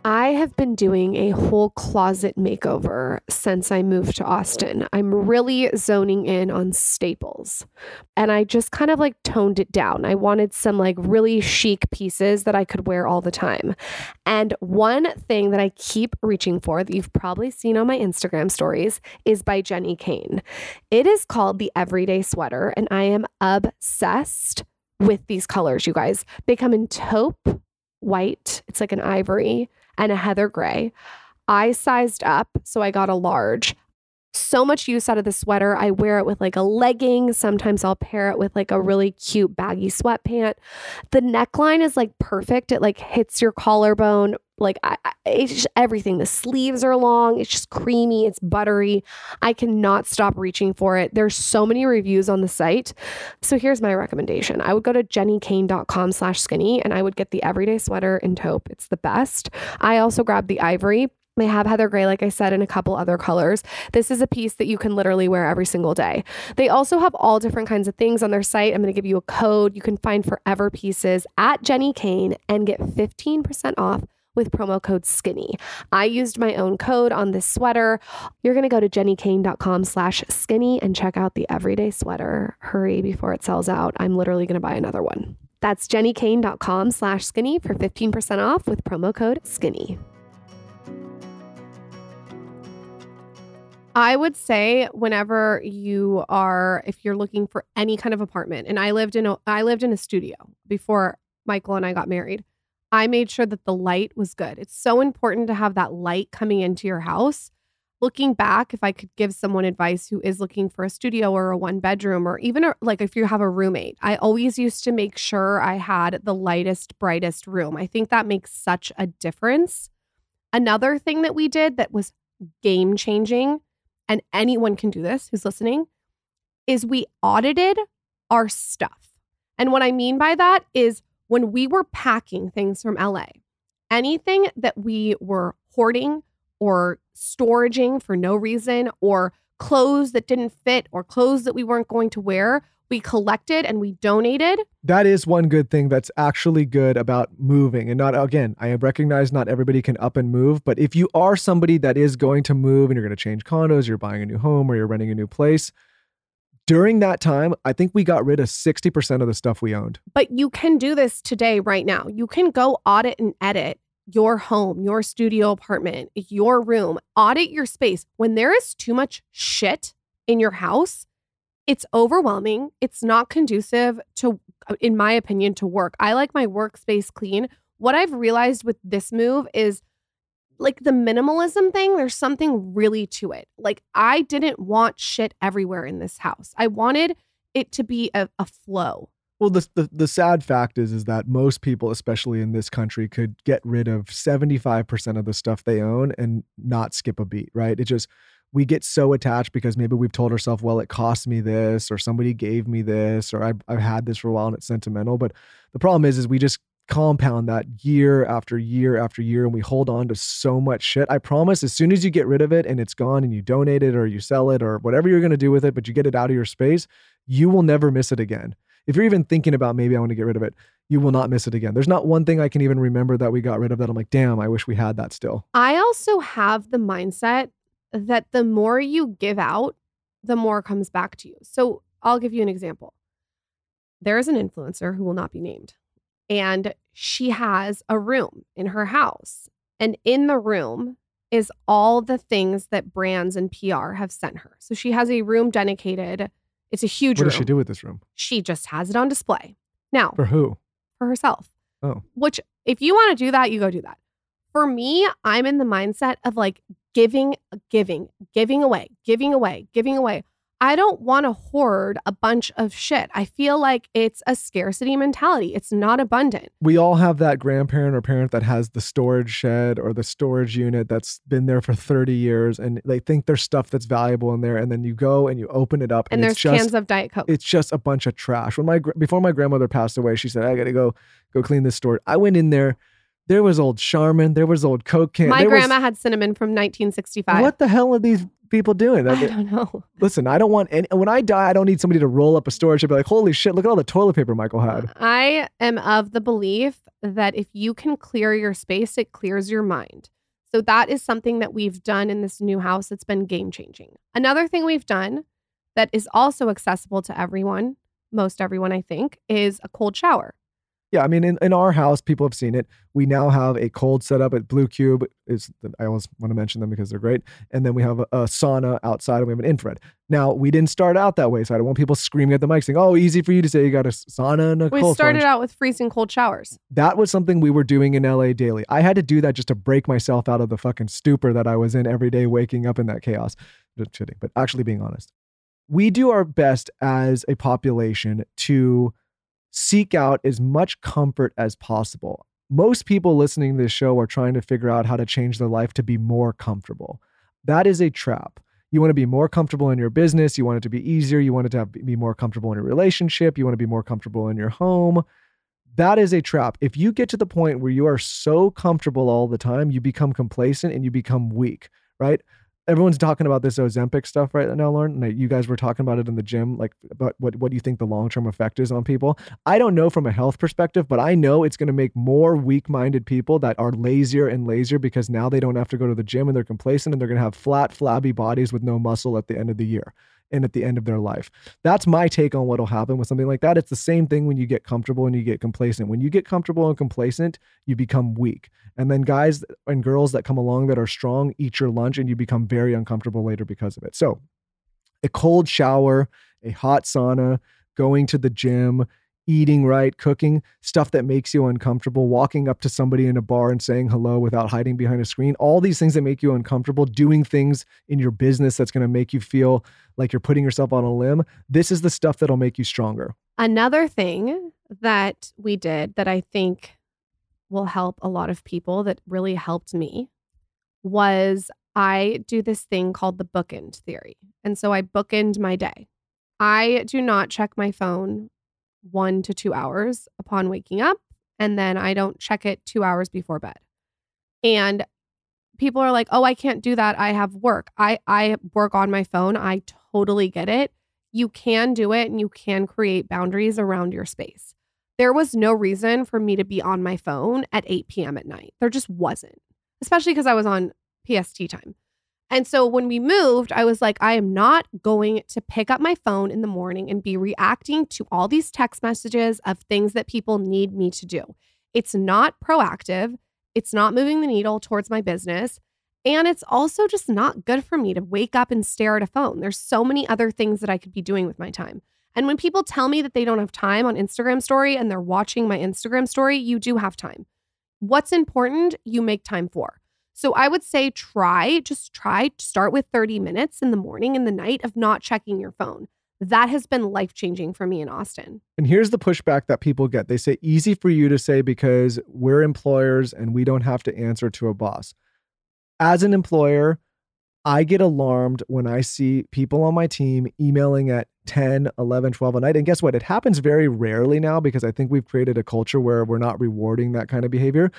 G: I have been doing a whole closet makeover since I moved to Austin. I'm really zoning in on staples. And I just kind of like toned it down. I wanted some like really chic pieces that I could wear all the time. And one thing that I keep reaching for that you've probably seen on my Instagram stories is by Jenni Kayne. It is called the Everyday Sweater, and I am obsessed with these colors, you guys. They come in taupe, white, it's like an ivory and a heather gray. I sized up, so I got a large. So much use out of the sweater. I wear it with like a legging. Sometimes I'll pair it with like a really cute baggy sweatpant. The neckline is like perfect. It like hits your collarbone. Like I, it's just everything. The sleeves are long. It's just creamy. It's buttery. I cannot stop reaching for it. There's so many reviews on the site. So here's my recommendation. I would go to jennikayne.com slash skinny and I would get the everyday sweater in taupe. It's the best. I also grabbed the ivory they have heather gray, like I said, in a couple other colors. This is a piece that you can literally wear every single day. They also have all different kinds of things on their site. I'm going to give you a code. You can find forever pieces at Jenni Kayne and get 15% off with promo code skinny. I used my own code on this sweater. You're going to go to jennikayne.com slash skinny and check out the everyday sweater. Hurry before it sells out. I'm literally going to buy another one. That's jennikayne.com slash skinny for 15% off with promo code skinny.
B: I would say whenever you are if you're looking for any kind of apartment and I lived in a I lived in a studio before Michael and I got married. I made sure that the light was good. It's so important to have that light coming into your house. Looking back, if I could give someone advice who is looking for a studio or a one bedroom or even a, like if you have a roommate, I always used to make sure I had the lightest, brightest room. I think that makes such a difference. Another thing that we did that was game changing and anyone can do this who's listening, is we audited our stuff. And what I mean by that is when we were packing things from LA, anything that we were hoarding or storaging for no reason, or clothes that didn't fit, or clothes that we weren't going to wear, we collected and we donated.
F: That is one good thing that's actually good about moving. And not, again, I recognize not everybody can up and move, but if you are somebody that is going to move and you're going to change condos, you're buying a new home or you're renting a new place, during that time, I think we got rid of 60% of the stuff we owned.
B: But you can do this today, right now. You can go audit and edit your home, your studio apartment, your room, audit your space. When there is too much shit in your house, it's overwhelming. It's not conducive to, in my opinion, to work. I like my workspace clean. What I've realized with this move is like the minimalism thing, there's something really to it. Like, I didn't want shit everywhere in this house. I wanted it to be a, a flow.
F: Well, the, the the sad fact is is that most people, especially in this country, could get rid of 75% of the stuff they own and not skip a beat, right? It just we get so attached because maybe we've told ourselves, well, it cost me this, or somebody gave me this, or I've, I've had this for a while and it's sentimental. But the problem is, is we just compound that year after year after year and we hold on to so much shit. I promise as soon as you get rid of it and it's gone and you donate it or you sell it or whatever you're going to do with it, but you get it out of your space, you will never miss it again. If you're even thinking about maybe I want to get rid of it, you will not miss it again. There's not one thing I can even remember that we got rid of that I'm like, damn, I wish we had that still.
B: I also have the mindset that the more you give out, the more comes back to you. So I'll give you an example. There is an influencer who will not be named, and she has a room in her house. And in the room is all the things that brands and PR have sent her. So she has a room dedicated. It's a huge
F: What
B: room.
F: does she do with this room?
B: She just has it on display. Now,
F: For who?
B: for herself.
F: Oh.
B: Which, if you want to do that, you go do that. For me, I'm in the mindset of like giving, giving, giving away, giving away, giving away. I don't want to hoard a bunch of shit. I feel like it's a scarcity mentality. It's not abundant.
F: we all have that grandparent or parent that has the storage shed or the storage unit that's been there for 30 years and they think there's stuff that's valuable in there and then you go and you open it up
B: And,
F: and,
B: there's
F: it's just
B: cans of Diet Coke.
F: it's just a bunch of trash. When my before my grandmother passed away, she said I got to go go clean this store. I went in there. There was old Charmin, there was old Coke can.
B: My
F: there was-
B: grandma had cinnamon from 1965.
F: What the hell are these people doing?
B: I don't know.
F: Listen, I don't want any. When I die, I don't need somebody to roll up a storage and be like, "Holy shit! Look at all the toilet paper Michael had."
B: I am of the belief that if you can clear your space, it clears your mind. So that is something that we've done in this new house that's been game changing. Another thing we've done that is also accessible to everyone, most everyone, I think, is a cold shower.
F: Yeah, I mean, in, in our house, people have seen it. We now have a cold setup at Blue Cube. Is I always want to mention them because they're great. And then we have a, a sauna outside, and we have an infrared. Now, we didn't start out that way, so I don't want people screaming at the mic saying, "Oh, easy for you to say you got a sauna and a cold.
B: We
F: cold
B: started
F: plunge."
B: out with freezing cold showers.
F: That was something we were doing in LA daily. I had to do that just to break myself out of the fucking stupor that I was in every day, waking up in that chaos. Just kidding, but actually being honest. We do our best as a population to seek out as much comfort as possible. Most people listening to this show are trying to figure out how to change their life to be more comfortable. That is a trap. You want to be more comfortable in your business. You want it to be easier. You want it to have, be more comfortable in your relationship. You want to be more comfortable in your home. That is a trap. If you get to the point where you are so comfortable all the time, you become complacent and you become weak, right? Everyone's talking about this Ozempic stuff right now, Lauryn. You guys were talking about it in the gym, like about what, what do you think the long term effect is on people? I don't know from a health perspective, but I know it's going to make more weak minded people that are lazier and lazier because now they don't have to go to the gym and they're complacent and they're going to have flat, flabby bodies with no muscle at the end of the year. And at the end of their life. That's my take on what'll happen with something like that. It's the same thing when you get comfortable and you get complacent. When you get comfortable and complacent, you become weak. And then guys and girls that come along that are strong eat your lunch and you become very uncomfortable later because of it. So, a cold shower, a hot sauna, going to the gym, eating right, cooking, stuff that makes you uncomfortable, walking up to somebody in a bar and saying hello without hiding behind a screen, all these things that make you uncomfortable, doing things in your business that's going to make you feel like you're putting yourself on a limb. This is the stuff that'll make you stronger.
B: Another thing that we did that I think will help a lot of people that really helped me was I do this thing called the bookend theory. And so I bookend my day. I do not check my phone one to two hours upon waking up, and then I don't check it two hours before bed. And people are like, "Oh, I can't do that. I have work. I I work on my phone. I totally get it. You can do it and you can create boundaries around your space. There was no reason for me to be on my phone at 8 p.m. at night. There just wasn't, especially because I was on PST time. And so when we moved, I was like, I am not going to pick up my phone in the morning and be reacting to all these text messages of things that people need me to do. It's not proactive. It's not moving the needle towards my business. And it's also just not good for me to wake up and stare at a phone. There's so many other things that I could be doing with my time. And when people tell me that they don't have time on Instagram story and they're watching my Instagram story, you do have time. What's important, you make time for. So I would say try, just try, start with 30 minutes in the morning and the night of not checking your phone. That has been life changing for me in Austin.
F: And here's the pushback that people get. They say easy for you to say because we're employers and we don't have to answer to a boss. As an employer, I get alarmed when I see people on my team emailing at 10, 11, 12 at night. And guess what? It happens very rarely now because I think we've created a culture where we're not rewarding that kind of behavior.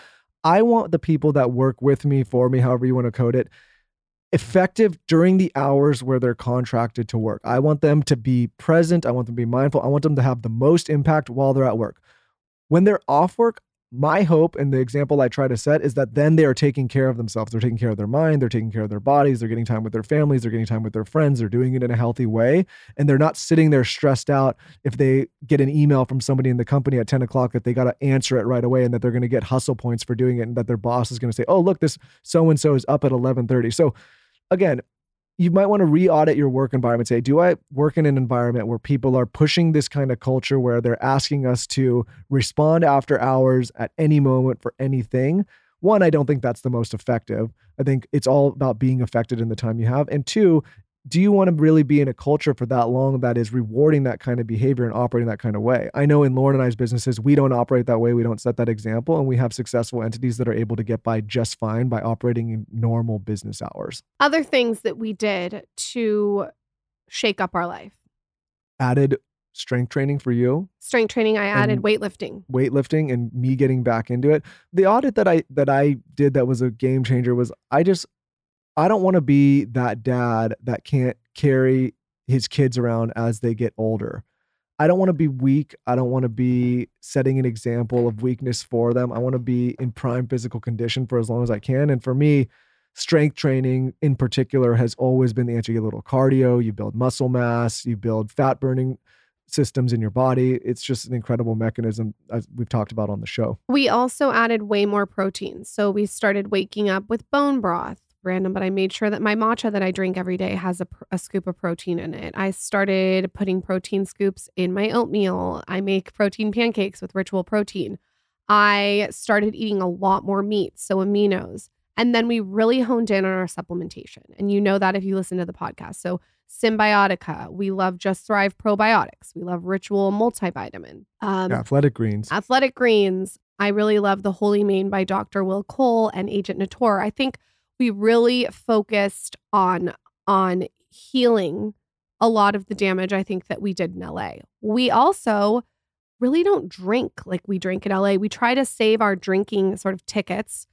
F: I want the people that work with me, for me, however you want to code it, effective during the hours where they're contracted to work. I want them to be present. I want them to be mindful. I want them to have the most impact while they're at work. When they're off work, my hope and the example I try to set is that then they are taking care of themselves. They're taking care of their mind, they're taking care of their bodies, they're getting time with their families, they're getting time with their friends, they're doing it in a healthy way. And they're not sitting there stressed out if they get an email from somebody in the company at 10 o'clock that they got to answer it right away and that they're going to get hustle points for doing it and that their boss is going to say, oh, look, this so and so is up at eleven 1130. So again, you might want to re-audit your work environment say do i work in an environment where people are pushing this kind of culture where they're asking us to respond after hours at any moment for anything? One i don't think that's the most effective. I think it's all about being affected in the time you have. And two do you want to really be in a culture for that long that is rewarding that kind of behavior and operating that kind of way? I know in Lauryn and I's businesses, we don't operate that way. We don't set that example. And we have successful entities that are able to get by just fine by operating in normal business hours.
B: Other things that we did to shake up our life
F: Added strength training for you,
B: strength training, I added weightlifting.
F: weightlifting and me getting back into it. The audit that I that I did that was a game changer was I just I don't want to be that dad that can't carry his kids around as they get older. I don't want to be weak. I don't want to mm-hmm. be setting an example of weakness for them. I want to be in prime physical condition for as long as I can. And for me, strength training in particular has always been the answer. You get a little cardio, you build muscle mass, you build fat burning systems in your body. It's just an incredible mechanism as we've talked about on the show.
B: We also added way more protein. So we started waking up with bone broth, random, but I made sure that my matcha that I drink every day has a, a scoop of protein in it. I started putting protein scoops in my oatmeal. I make protein pancakes with ritual protein. I started eating a lot more meat, so aminos. And then we really honed in on our supplementation. And you know that if you listen to the podcast. So Cymbiotika, we love Just Thrive probiotics. We love Ritual multivitamin. Um,
F: Athletic greens.
B: Athletic Greens. I really love the Holy Mane by Dr. Will Cole and Agent Nateur. I think we really focused on on healing a lot of the damage I think that we did in LA. We also really don't drink like we drink in LA. We try to save our drinking sort of tickets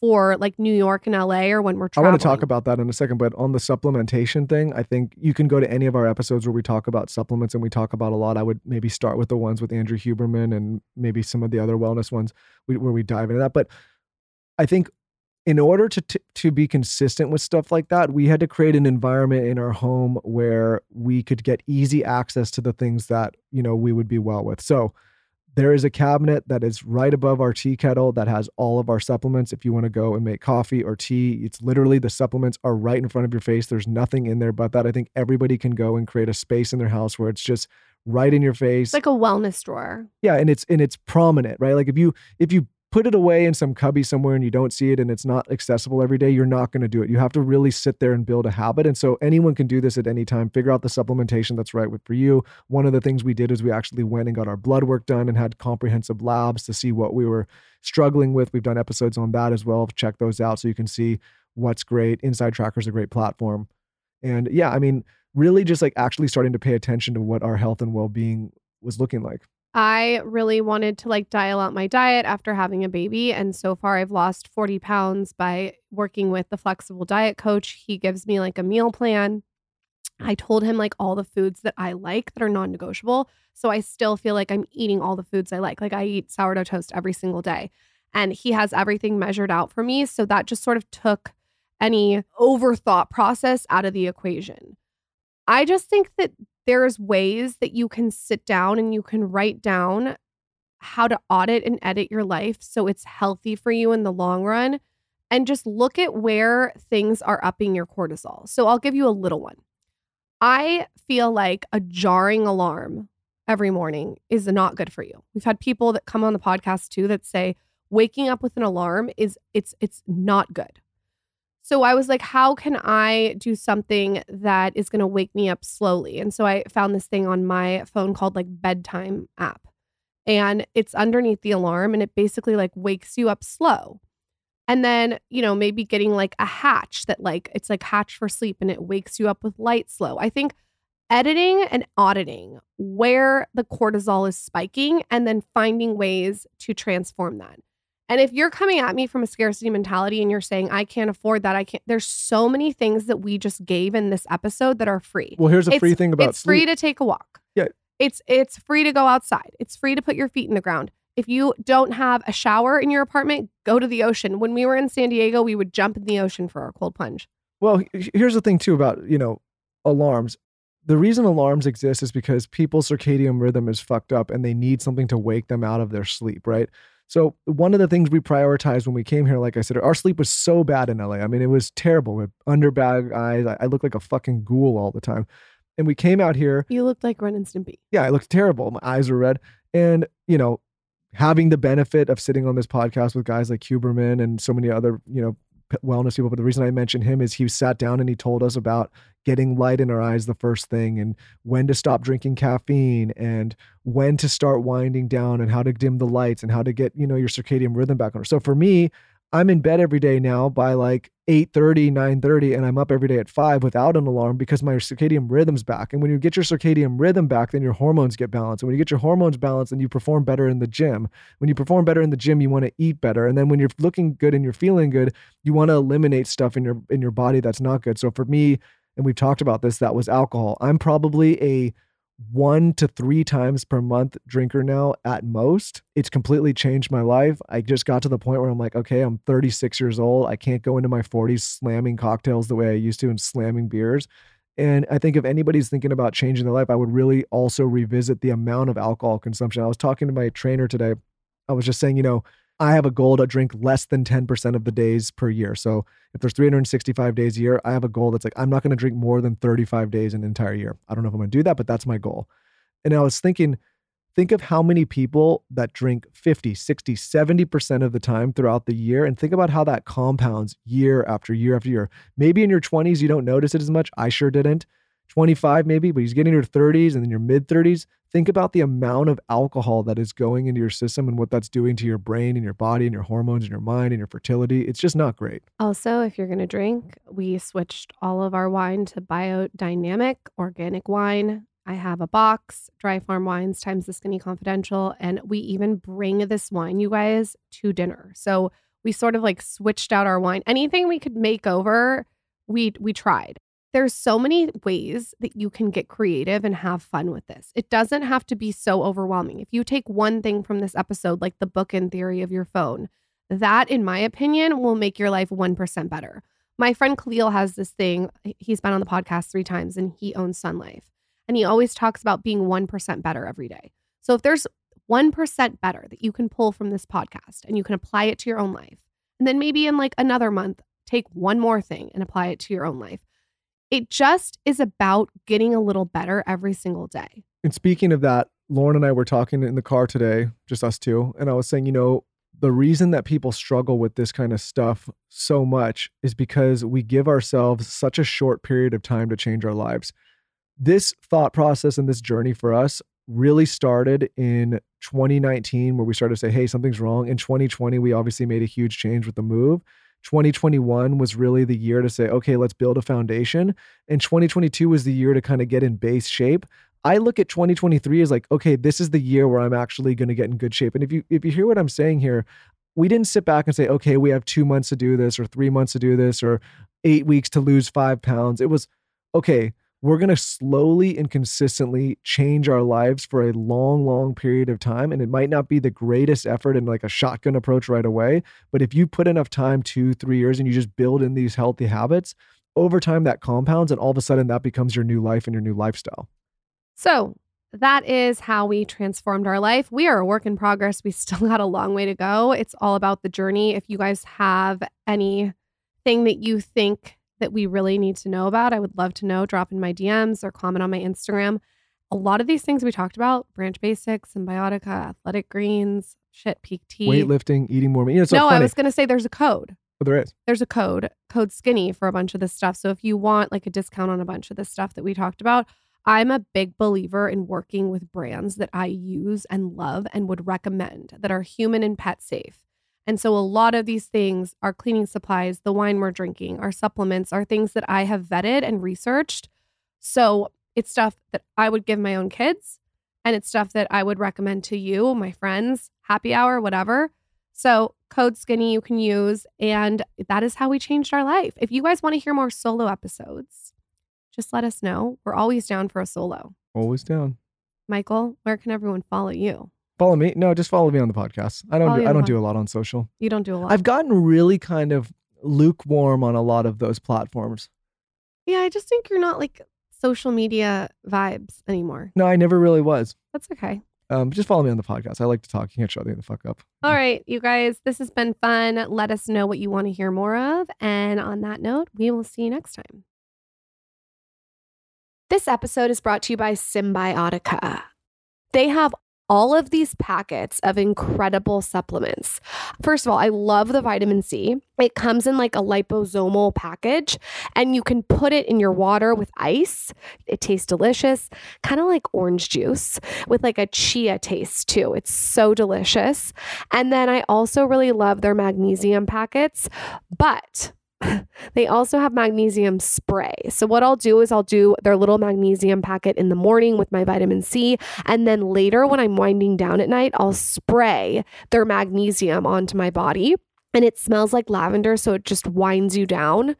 B: for like New York and LA or when we're traveling.
F: I want to talk about that in a second, but on the supplementation thing, I think you can go to any of our episodes where we talk about supplements and we talk about a lot. I would maybe start with the ones with Andrew Huberman and maybe some of the other wellness ones where we dive into that. But I think in order to t- to be consistent with stuff like that, we had to create an environment in our home where we could get easy access to the things that you know we would be well with. So there is a cabinet that is right above our tea kettle that has all of our supplements. If you want to go and make coffee or tea, it's literally the supplements are right in front of your face. There's nothing in there but that. I think everybody can go and create a space in their house where it's just right in your face.
B: It's like a wellness drawer.
F: yeah, and it's and it's prominent, right? Like if you if you put it away in some cubby somewhere and you don't see it and it's not accessible every day, you're not going to do it. You have to really sit there and build a habit. And so anyone can do this at any time. Figure out the supplementation that's right for you. One of the things we did is we actually went and got our blood work done and had comprehensive labs to see what we were struggling with. We've done episodes on that as well. Check those out so you can see what's great. Inside Tracker is a great platform. And yeah, I mean, really just like actually starting to pay attention to what our health and well-being was looking like.
B: I really wanted to like dial out my diet after having a baby. And so far, I've lost 40 pounds by working with the flexible diet coach. He gives me like a meal plan. I told him like all the foods that I like that are non negotiable. So I still feel like I'm eating all the foods I like. Like I eat sourdough toast every single day. And he has everything measured out for me. So that just sort of took any overthought process out of the equation. I just think that there's ways that you can sit down and you can write down how to audit and edit your life so it's healthy for you in the long run and just look at where things are upping your cortisol. So I'll give you a little one. I feel like a jarring alarm every morning is not good for you. We've had people that come on the podcast too that say waking up with an alarm is it's it's not good. So I was like, how can I do something that is going to wake me up slowly? And so I found this thing on my phone called like bedtime app. And it's underneath the alarm and it basically like wakes you up slow. And then, you know, maybe getting like a hatch that like it's like hatch for sleep and it wakes you up with light slow. I think editing and auditing where the cortisol is spiking and then finding ways to transform that. And if you're coming at me from a scarcity mentality and you're saying, I can't afford that, I can't, there's so many things that we just gave in this episode that are free.
F: Well, here's a
B: It's-
F: free thing about
B: it's free to take a walk.
F: Yeah.
B: It's it's free to go outside. It's free to put your feet in the ground. If you don't have a shower in your apartment, go to the ocean. When we were in San Diego, we would jump in the ocean for our cold plunge.
F: Well, here's the thing too about, you know, alarms. The reason alarms exist is because people's circadian rhythm is fucked up and they need something to wake them out of their sleep, right? So one of the things we prioritized when we came here, like I said, our sleep was so bad in LA. I mean, it was terrible with underbag eyes. I, I looked like a fucking ghoul all the time. And we came out here
B: You looked like Ren and Stimpy.
F: yeah, I looked terrible. My eyes were red. And, you know, having the benefit of sitting on this podcast with guys like Huberman and so many other, you know, wellness people. But the reason I mentioned him is he sat down and he told us about getting light in our eyes the first thing and when to stop drinking caffeine and when to start winding down and how to dim the lights and how to get, you know, your circadian rhythm back on. So for me, I'm in bed every day now by like 8:30, 9:30 and I'm up every day at 5 without an alarm because my circadian rhythm's back. And when you get your circadian rhythm back, then your hormones get balanced. And when you get your hormones balanced, then you perform better in the gym. When you perform better in the gym, you want to eat better. And then when you're looking good and you're feeling good, you want to eliminate stuff in your in your body that's not good. So for me, and we've talked about this, that was alcohol. I'm probably a one to three times per month drinker now at most. It's completely changed my life. I just got to the point where I'm like, okay, I'm 36 years old. I can't go into my 40s slamming cocktails the way I used to and slamming beers. And I think if anybody's thinking about changing their life, I would really also revisit the amount of alcohol consumption. I was talking to my trainer today. I was just saying, you know, I have a goal to drink less than 10% of the days per year. So if there's 365 days a year, I have a goal that's like, I'm not going to drink more than 35 days an entire year. I don't know if I'm going to do that, but that's my goal. And I was thinking, think of how many people that drink 50, 60, 70% of the time throughout the year and think about how that compounds year after year after year. Maybe in your 20s, you don't notice it as much. I sure didn't. 25 maybe, but he's getting your 30s and then your mid 30s. Think about the amount of alcohol that is going into your system and what that's doing to your brain and your body and your hormones and your mind and your fertility. It's just not great.
B: Also, if you're going to drink, we switched all of our wine to biodynamic organic wine. I have a box, Dry Farm Wines times the Skinny Confidential, and we even bring this wine, you guys, to dinner. So we sort of like switched out our wine. Anything we could make over, we we tried. There's so many ways that you can get creative and have fun with this. It doesn't have to be so overwhelming. If you take one thing from this episode, like the bookend theory of your phone, That, in my opinion, will make your life 1% better. My friend Khalil has this thing. He's been on the podcast three times and he owns Sun Life. And he always talks about being 1% better every day. So if there's 1% better that you can pull from this podcast and you can apply it to your own life, and then maybe in like another month, take one more thing and apply it to your own life. It just is about getting a little better every single day.
F: And speaking of that, Lauryn and I were talking in the car today, just us two, and I was saying, you know, the reason that people struggle with this kind of stuff so much is because we give ourselves such a short period of time to change our lives. This thought process and this journey for us really started in 2019, where we started to say, hey, something's wrong. In 2020, we obviously made a huge change with the move. 2021 was really the year to say, okay, let's build a foundation. And 2022 was the year to kind of get in base shape. I look at 2023 as like, okay, this is the year where I'm actually going to get in good shape. And if you if you hear what I'm saying here, we didn't sit back and say, okay, we have two months to do this, or three months to do this, or eight weeks to lose five pounds. It was okay. We're going to slowly and consistently change our lives for a long, long period of time. And it might not be the greatest effort and like a shotgun approach right away. But if you put enough time, two, three years, and you just build in these healthy habits, over time that compounds and all of a sudden that becomes your new life and your new lifestyle.
B: So that is how we transformed our life. We are a work in progress. We still got a long way to go. It's all about the journey. If you guys have anything that you think that we really need to know about, I would love to know. Drop in my DMs or comment on my Instagram. A lot of these things we talked about branch basics, Cymbiotika, athletic greens, shit, Pique tea.
F: Weightlifting, eating more. You know, so
B: no,
F: funny.
B: I was going to say there's a code.
F: Oh, there is.
B: There's a code, code skinny for a bunch of this stuff. So if you want like a discount on a bunch of this stuff that we talked about, I'm a big believer in working with brands that I use and love and would recommend that are human and pet safe. And so a lot of these things, our cleaning supplies, the wine we're drinking, our supplements are things that I have vetted and researched. So it's stuff that I would give my own kids and it's stuff that I would recommend to you, my friends, happy hour, whatever. So code skinny you can use and that is how we changed our life. If you guys want to hear more solo episodes, just let us know. We're always down for a solo.
F: Always down.
B: Michael, where can everyone follow you?
F: Follow me. No, just follow me on the podcast. I don't.
B: Follow
F: Do, I don't
B: the
F: do a lot on social.
B: You don't do a lot.
F: I've gotten really kind of lukewarm on a lot of those platforms.
B: yeah, I just think you're not like social media vibes anymore.
F: No, I never really was.
B: That's okay.
F: Um, just follow me on the podcast. I like to talk. You can't shut the fuck up.
B: All right, you guys, this has been fun. Let us know what you want to hear more of. And on that note, we will see you next time. This episode is brought to you by Cymbiotika. They have all of these packets of incredible supplements. First of all, I love the vitamin C. It comes in like a liposomal package, and you can put it in your water with ice. It tastes delicious, kind of like orange juice with like a chia taste too. It's so delicious. And then I also really love their magnesium packets, but they also have magnesium spray. So, what I'll do is I'll do their little magnesium packet in the morning with my vitamin C. And then later, when I'm winding down at night, I'll spray their magnesium onto my body. And it smells like lavender. So, it just winds you down.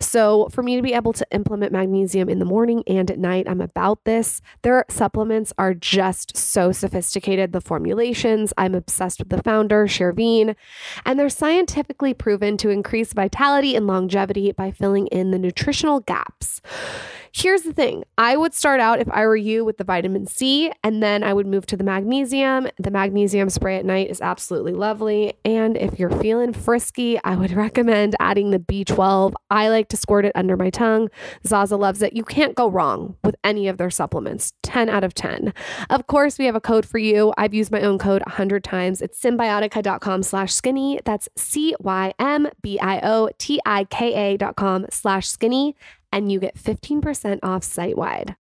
B: So, for me to be able to implement magnesium in the morning and at night, I'm about this. Their supplements are just so sophisticated. The formulations, I'm obsessed with the founder, Shervin, and they're scientifically proven to increase vitality and longevity by filling in the nutritional gaps. Here's the thing I would start out, if I were you, with the vitamin C, and then I would move to the magnesium. The magnesium spray at night is absolutely lovely. And if you're feeling frisky, I would recommend adding the B12. I like to squirt it under my tongue. Zaza loves it. You can't go wrong with any of their supplements. 10 out of 10. Of course, we have a code for you. I've used my own code 100 times. It's cymbiotika.com slash skinny. That's C Y M B I O T I K A dot com slash skinny. And you get 15% off site wide.